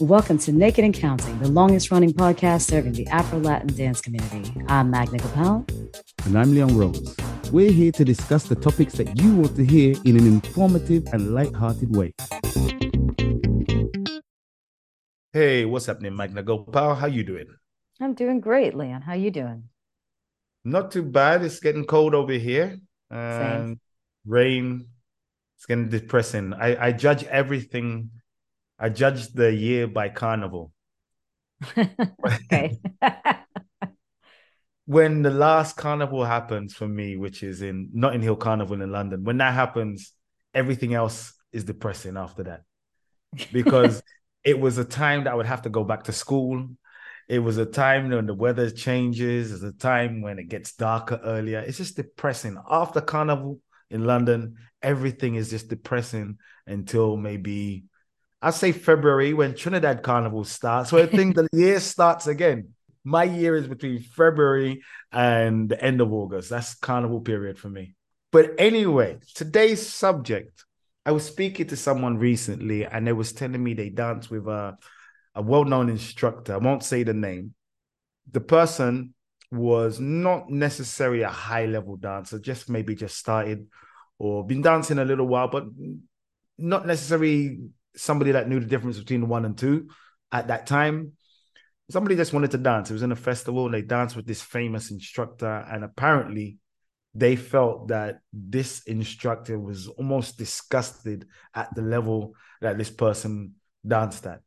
Welcome to Naked and Counting, the longest running podcast serving the Afro Latin dance community. I'm Magna Gopal. And I'm Leon Rose. We're here to discuss the topics that you want to hear in an informative and light-hearted way. Hey, what's happening, Magna Gopal? How you doing? I'm doing great, Leon. How you doing? Not too bad. It's getting cold over here. And Same. Um, rain. It's getting depressing. I, I judge everything I judge the year by carnival. okay. when the last carnival happens for me, which is in Notting Hill Carnival in London, when that happens, everything else is depressing after that. Because it was a time that I would have to go back to school. It was a time when the weather changes. It's a time when it gets darker earlier. It's just depressing. After carnival in London, everything is just depressing until maybe I say February when Trinidad Carnival starts. So I think the year starts again. My year is between February and the end of August. That's carnival period for me. But anyway, today's subject, I was speaking to someone recently and they was telling me they dance with a, a well-known instructor. I won't say the name. The person was not necessarily a high-level dancer, just maybe just started or been dancing a little while, but not necessarily somebody that knew the difference between one and two at that time. Somebody just wanted to dance. It was in a festival and they danced with this famous instructor. And apparently, they felt that this instructor was almost disgusted at the level that this person danced at.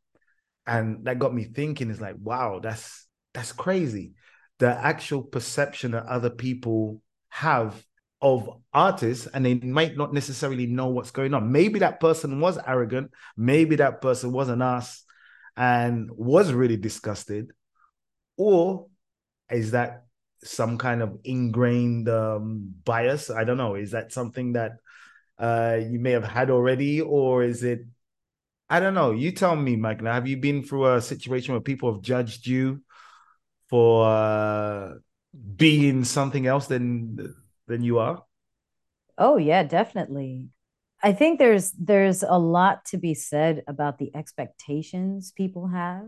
And that got me thinking, is like, wow, that's that's crazy. The actual perception that other people have of artists and they might not necessarily know what's going on. Maybe that person was arrogant, maybe that person was an ass and was really disgusted, or is that some kind of ingrained um, bias? I don't know. Is that something that uh, you may have had already, or is it? I don't know. You tell me, Magna. Have you been through a situation where people have judged you for uh, being something else than than you are? Oh yeah, definitely. I think there's there's a lot to be said about the expectations people have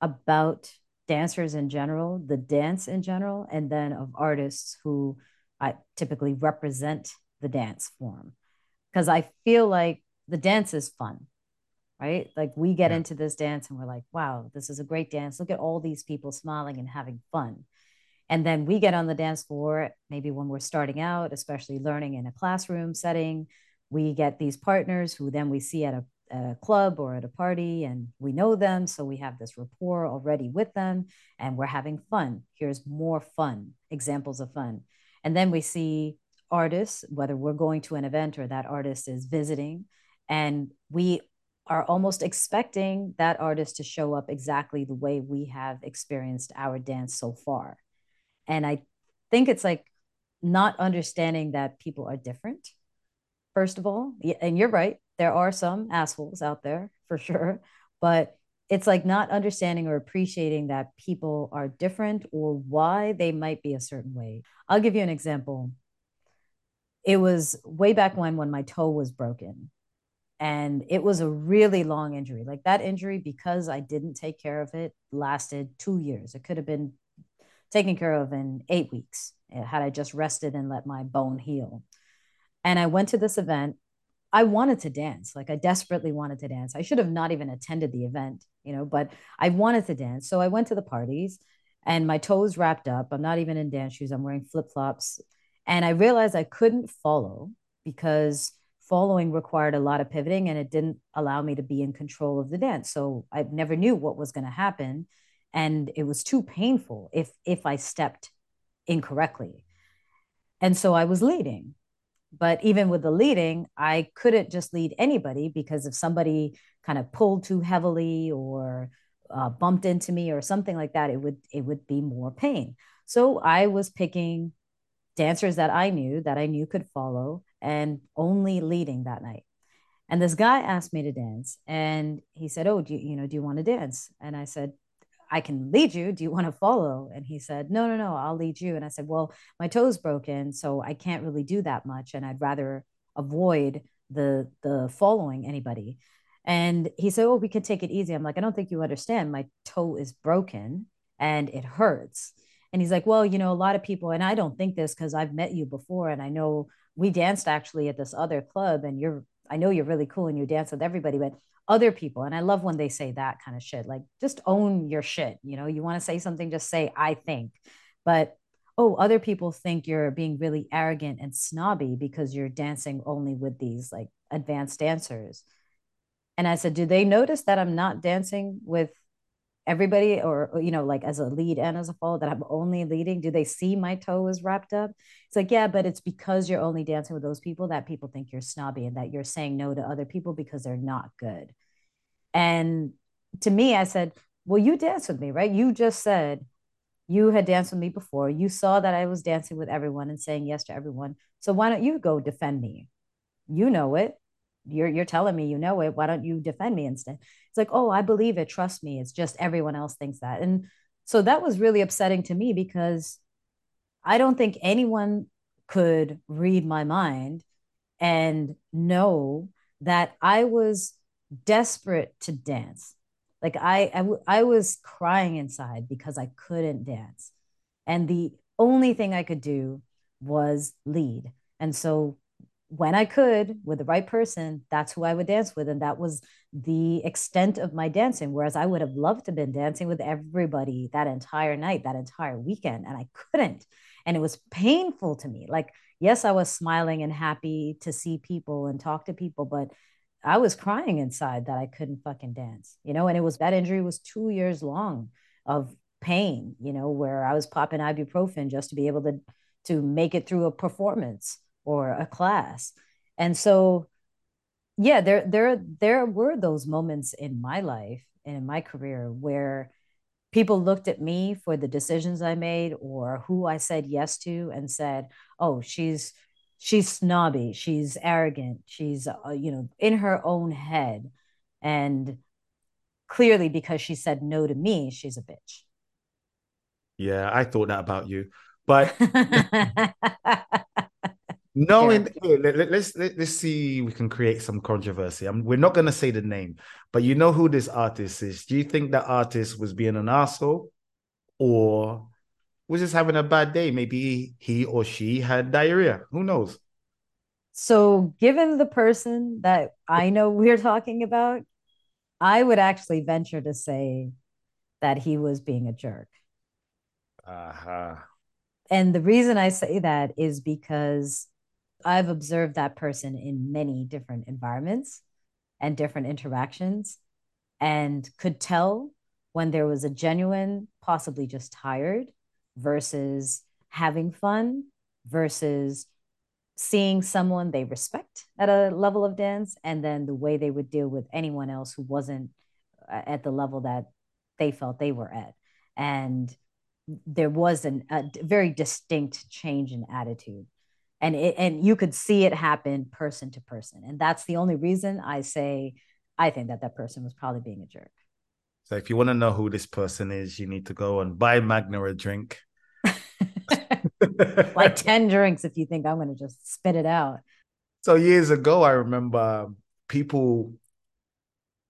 about dancers in general, the dance in general, and then of artists who I typically represent the dance form. Because I feel like the dance is fun, right? Like we get yeah. into this dance and we're like, wow, this is a great dance. Look at all these people smiling and having fun. And then we get on the dance floor, maybe when we're starting out, especially learning in a classroom setting. We get these partners who then we see at a, at a club or at a party and we know them. So we have this rapport already with them and we're having fun. Here's more fun, examples of fun. And then we see artists, whether we're going to an event or that artist is visiting, and we are almost expecting that artist to show up exactly the way we have experienced our dance so far. And I think it's like not understanding that people are different, first of all. And you're right, there are some assholes out there for sure. But it's like not understanding or appreciating that people are different or why they might be a certain way. I'll give you an example. It was way back when when my toe was broken and it was a really long injury. Like that injury because I didn't take care of it lasted 2 years. It could have been taken care of in eight weeks eh, had I just rested and let my bone heal. And I went to this event. I wanted to dance, like I desperately wanted to dance. I should have not even attended the event, you know, but I wanted to dance. So I went to the parties and my toes wrapped up. I'm not even in dance shoes, I'm wearing flip flops. And I realized I couldn't follow because following required a lot of pivoting and it didn't allow me to be in control of the dance. So I never knew what was going to happen and it was too painful if if i stepped incorrectly. And so i was leading. But even with the leading i couldn't just lead anybody because if somebody kind of pulled too heavily or uh, bumped into me or something like that it would it would be more pain. So i was picking dancers that i knew that i knew could follow and only leading that night. And this guy asked me to dance and he said oh do you, you know do you want to dance? And i said I can lead you. Do you want to follow? And he said, No, no, no, I'll lead you. And I said, Well, my toe's broken, so I can't really do that much. And I'd rather avoid the the following anybody. And he said, Oh, we could take it easy. I'm like, I don't think you understand. My toe is broken and it hurts. And he's like, Well, you know, a lot of people, and I don't think this because I've met you before and I know we danced actually at this other club and you're, I know you're really cool and you dance with everybody, but other people. And I love when they say that kind of shit. Like, just own your shit. You know, you want to say something, just say, I think. But oh, other people think you're being really arrogant and snobby because you're dancing only with these like advanced dancers. And I said, do they notice that I'm not dancing with everybody or, you know, like as a lead and as a follow that I'm only leading? Do they see my toe is wrapped up? It's like, yeah, but it's because you're only dancing with those people that people think you're snobby and that you're saying no to other people because they're not good. And to me, I said, well, you dance with me, right? You just said you had danced with me before. You saw that I was dancing with everyone and saying yes to everyone. So why don't you go defend me? You know it. You're you're telling me you know it. Why don't you defend me instead? It's like, oh, I believe it. Trust me. It's just everyone else thinks that. And so that was really upsetting to me because I don't think anyone could read my mind and know that I was desperate to dance. Like I, I, I was crying inside because I couldn't dance. And the only thing I could do was lead. And so when I could with the right person, that's who I would dance with. And that was the extent of my dancing. Whereas I would have loved to have been dancing with everybody that entire night, that entire weekend, and I couldn't. And it was painful to me. Like, yes, I was smiling and happy to see people and talk to people, but I was crying inside that I couldn't fucking dance, you know, and it was that injury was two years long of pain, you know, where I was popping ibuprofen just to be able to to make it through a performance or a class. And so yeah, there there there were those moments in my life and in my career where people looked at me for the decisions I made or who I said yes to and said, "Oh, she's she's snobby she's arrogant she's uh, you know in her own head. And clearly because she said no to me she's a bitch. Yeah i thought that about you. But knowing yeah. let, us let's, let, let's see we can create some controversy I'm, we're not going to say the name but you know who this artist is do you think that artist was being an asshole or was just having a bad day. Maybe he or she had diarrhea. Who knows? So, given the person that I know we're talking about, I would actually venture to say that he was being a jerk. Uh-huh. And the reason I say that is because I've observed that person in many different environments and different interactions and could tell when there was a genuine, possibly just tired, versus having fun versus seeing someone they respect at a level of dance and then the way they would deal with anyone else who wasn't uh, at the level that they felt they were at. And there was an, a very distinct change in attitude and it, and you could see it happen person to person and that's the only reason i say i think that that person was probably being a jerk so if you want to know who this person is, you need to go and buy Magna a drink. like 10 drinks if you think I'm going to just spit it out. So years ago, I remember people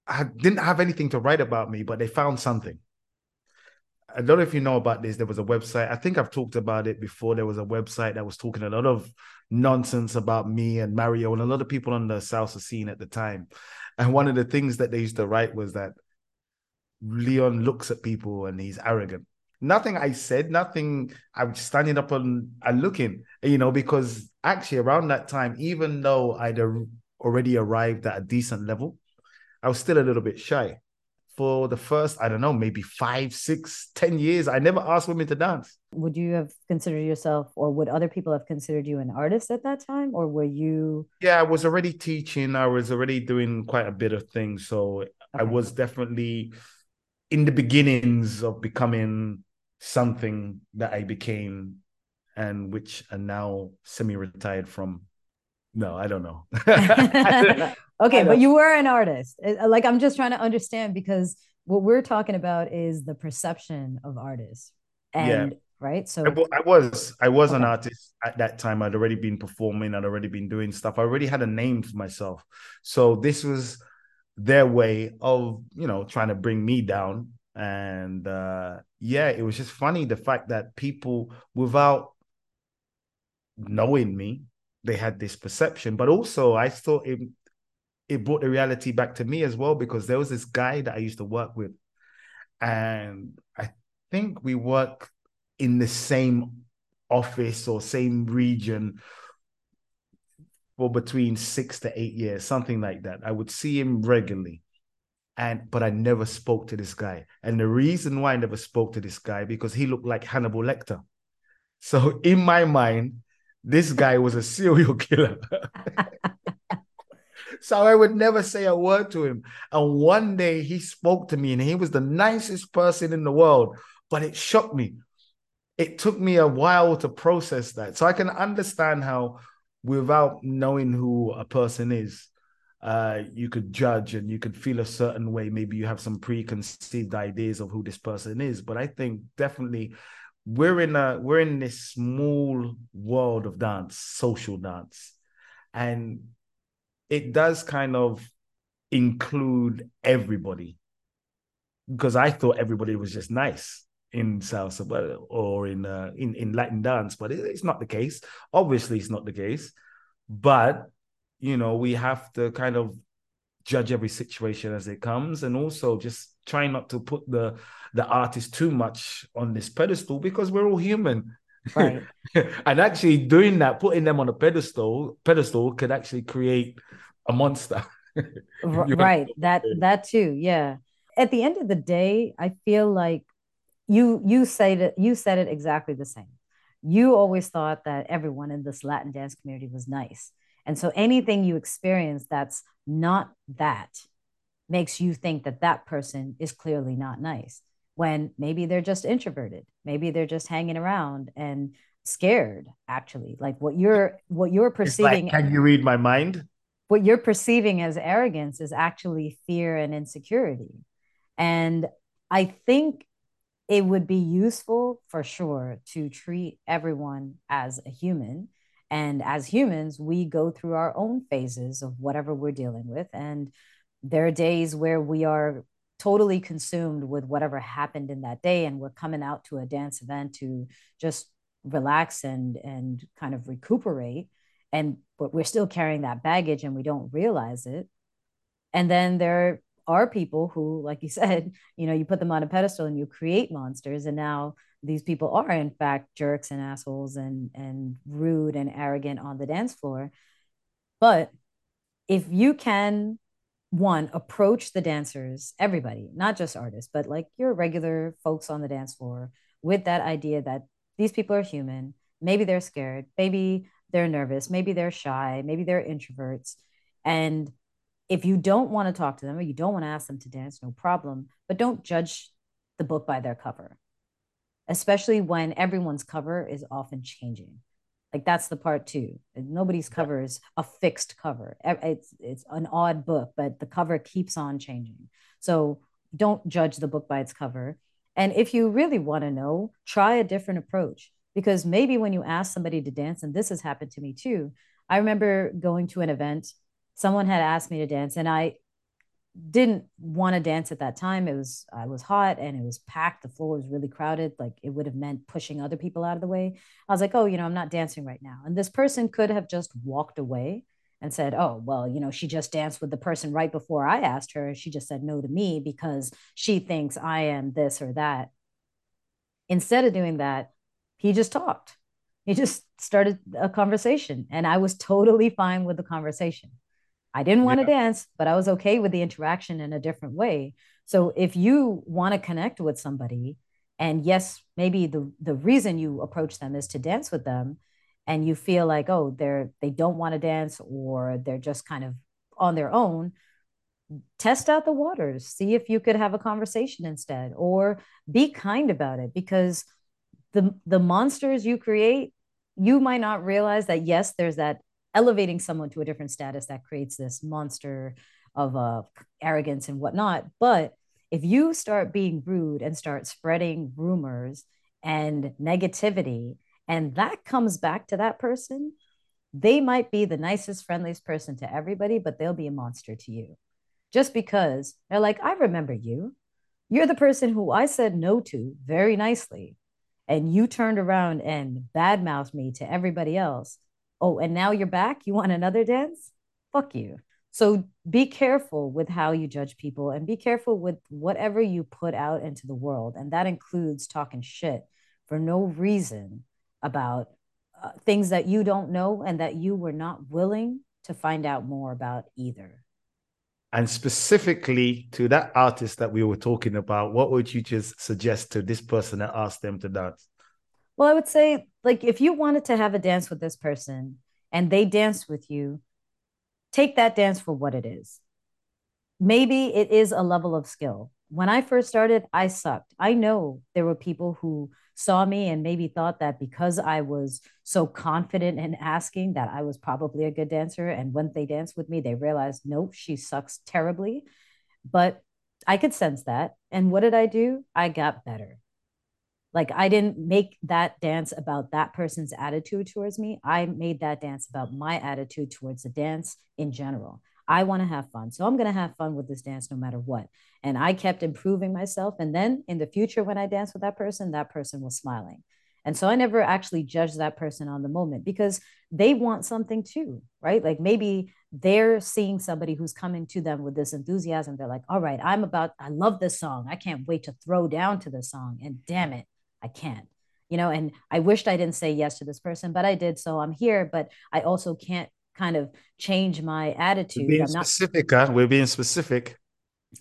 I didn't have anything to write about me, but they found something. I don't know if you know about this. There was a website. I think I've talked about it before. There was a website that was talking a lot of nonsense about me and Mario and a lot of people on the salsa scene at the time. And one of the things that they used to write was that Leon looks at people and he's arrogant. Nothing I said, nothing I'm standing up and, and looking, you know, because actually around that time, even though I'd already arrived at a decent level, I was still a little bit shy. For the first, I don't know, maybe five, six, ten years, I never asked women to dance. Would you have considered yourself, or would other people have considered you an artist at that time, or were you? Yeah, I was already teaching. I was already doing quite a bit of things, so okay. I was definitely in the beginnings of becoming something that I became and which are now semi-retired from. No, I don't know. okay, but you were an artist. Like I'm just trying to understand because what we're talking about is the perception of artists. And yeah. right. So I, was I was okay. an artist at that time. I'd already been performing, I'd already been doing stuff. I already had a name for myself. So this was their way of you know trying to bring me down and uh yeah it was just funny the fact that people without knowing me they had this perception but also i thought it it brought the reality back to me as well because there was this guy that i used to work with and i think we work in the same office or same region for between six to eight years, something like that. I would see him regularly. And but I never spoke to this guy. And the reason why I never spoke to this guy because he looked like Hannibal Lecter. So in my mind, this guy was a serial killer. so I would never say a word to him. And one day he spoke to me and he was the nicest person in the world, but it shocked me. It took me a while to process that. So I can understand how without knowing who a person is, uh, you could judge and you could feel a certain way. Maybe you have some preconceived ideas of who this person is. But I think definitely we're in a we're in this small world of dance, social dance, and it does kind of include everybody because I thought everybody was just nice in salsa or in uh, in in Latin dance, but it, it's not the case. Obviously, it's not the case. But you know, we have to kind of judge every situation as it comes, and also just try not to put the the artist too much on this pedestal because we're all human. Right. and actually doing that, putting them on a pedestal, pedestal could actually create a monster. right. That that too. Yeah. At the end of the day, I feel like you you said it you said it exactly the same you always thought that everyone in this latin dance community was nice and so anything you experience that's not that makes you think that that person is clearly not nice when maybe they're just introverted maybe they're just hanging around and scared actually like what you're what you're perceiving like, can you read my mind what you're perceiving as arrogance is actually fear and insecurity and i think it would be useful for sure to treat everyone as a human. And as humans, we go through our own phases of whatever we're dealing with. And there are days where we are totally consumed with whatever happened in that day. And we're coming out to a dance event to just relax and, and kind of recuperate. And but we're still carrying that baggage and we don't realize it. And then there are people who, like you said, you know, you put them on a pedestal and you create monsters, and now these people are in fact jerks and assholes and and rude and arrogant on the dance floor. But if you can one approach the dancers, everybody, not just artists, but like your regular folks on the dance floor with that idea that these people are human, maybe they're scared, maybe they're nervous, maybe they're shy, maybe they're introverts and if you don't want to talk to them or you don't want to ask them to dance, no problem. But don't judge the book by their cover, especially when everyone's cover is often changing. Like that's the part too. Nobody's cover is a fixed cover. It's it's an odd book, but the cover keeps on changing. So don't judge the book by its cover. And if you really want to know, try a different approach because maybe when you ask somebody to dance, and this has happened to me too. I remember going to an event someone had asked me to dance and I didn't want to dance at that time. It was I was hot and it was packed. The floor was really crowded. Like it would have meant pushing other people out of the way. I was like, oh, you know, I'm not dancing right now. And this person could have just walked away and said, oh, well, you know, she just danced with the person right before I asked her. She just said no to me because she thinks I am this or that. Instead of doing that, he just talked. He just started a conversation and I was totally fine with the conversation. I didn't want yeah. to dance, but I was okay with the interaction in a different way. So if you want to connect with somebody, and yes, maybe the the reason you approach them is to dance with them, and you feel like oh they're they don't want to dance or they're just kind of on their own, test out the waters, see if you could have a conversation instead, or be kind about it because the the monsters you create, you might not realize that yes, there's that elevating someone to a different status that creates this monster of uh, arrogance and whatnot. But if you start being rude and start spreading rumors and negativity, and that comes back to that person, they might be the nicest, friendliest person to everybody, but they'll be a monster to you. just because they're like, I remember you. You're the person who I said no to very nicely. And you turned around and badmouthed me to everybody else. Oh, and now you're back? You want another dance? Fuck you. So be careful with how you judge people and be careful with whatever you put out into the world. And that includes talking shit for no reason about uh, things that you don't know and that you were not willing to find out more about either. And specifically to that artist that we were talking about, what would you just suggest to this person that asked them to dance? Well, I would say, like, if you wanted to have a dance with this person and they danced with you, take that dance for what it is. Maybe it is a level of skill. When I first started, I sucked. I know there were people who saw me and maybe thought that because I was so confident in asking that I was probably a good dancer. And when they danced with me, they realized, nope, she sucks terribly. But I could sense that. And what did I do? I got better. Like I didn't make that dance about that person's attitude towards me. I made that dance about my attitude towards the dance in general. I want to have fun. So I'm going to have fun with this dance no matter what. And I kept improving myself. And then in the future, when I dance with that person, that person was smiling. And so I never actually judged that person on the moment because they want something too, right? Like maybe they're seeing somebody who's coming to them with this enthusiasm. They're like, all right, I'm about, I love this song. I can't wait to throw down to this song. And damn it, I can't you know and i wished i didn't say yes to this person but i did so i'm here but i also can't kind of change my attitude. we're being I'm specific huh? we're being specific.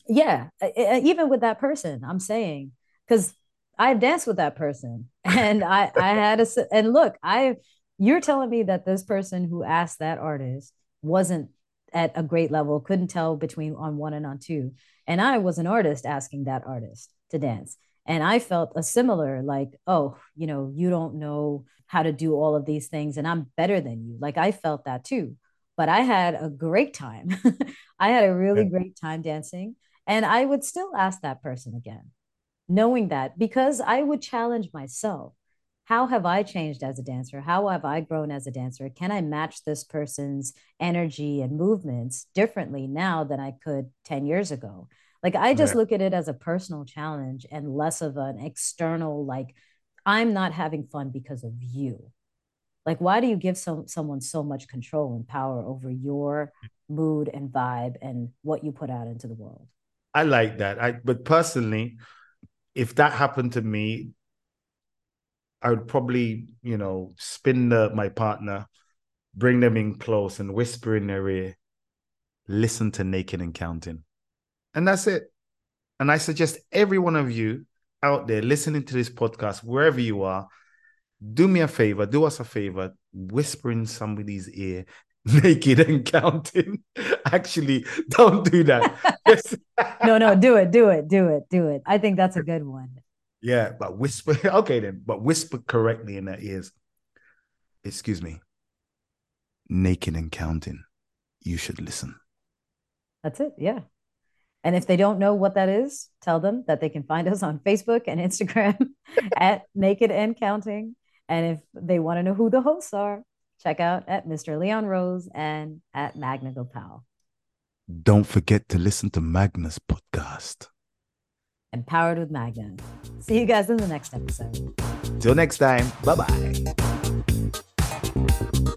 Yeah even with that person i'm saying because i've danced with that person and i i had a and look i you're telling me that this person who asked that artist wasn't at a great level couldn't tell between on one and on two and i was an artist asking that artist to dance and I felt a similar, like, oh, you know, you don't know how to do all of these things, and I'm better than you. Like, I felt that too. But I had a great time. I had a really great time dancing. And I would still ask that person again, knowing that because I would challenge myself. How have I changed as a dancer? How have I grown as a dancer? Can I match this person's energy and movements differently now than I could 10 years ago? Like I just look at it as a personal challenge and less of an external like I'm not having fun because of you. Like why do you give some someone so much control and power over your mood and vibe and what you put out into the world? I like that. I but personally, if that happened to me, I would probably, you know, spin the, my partner, bring them in close and whisper in their ear, listen to Naked and Counting. And that's it. And I suggest every one of you out there listening to this podcast, wherever you are, do me a favor, do us a favor, whisper in somebody's ear, naked and counting. Actually, don't do that. no, no, do it, do it, do it, do it. I think that's a good one. Yeah, but whisper. Okay, then, but whisper correctly in their ears. Excuse me. Naked and counting. You should listen. That's it. Yeah. And if they don't know what that is, tell them that they can find us on Facebook and Instagram at Naked and Counting. And if they want to know who the hosts are, check out at Mr. Leon Rose and at Magna Gopal. Don't forget to listen to Magna's podcast. Empowered with Magna. See you guys in the next episode. Till next time. Bye bye.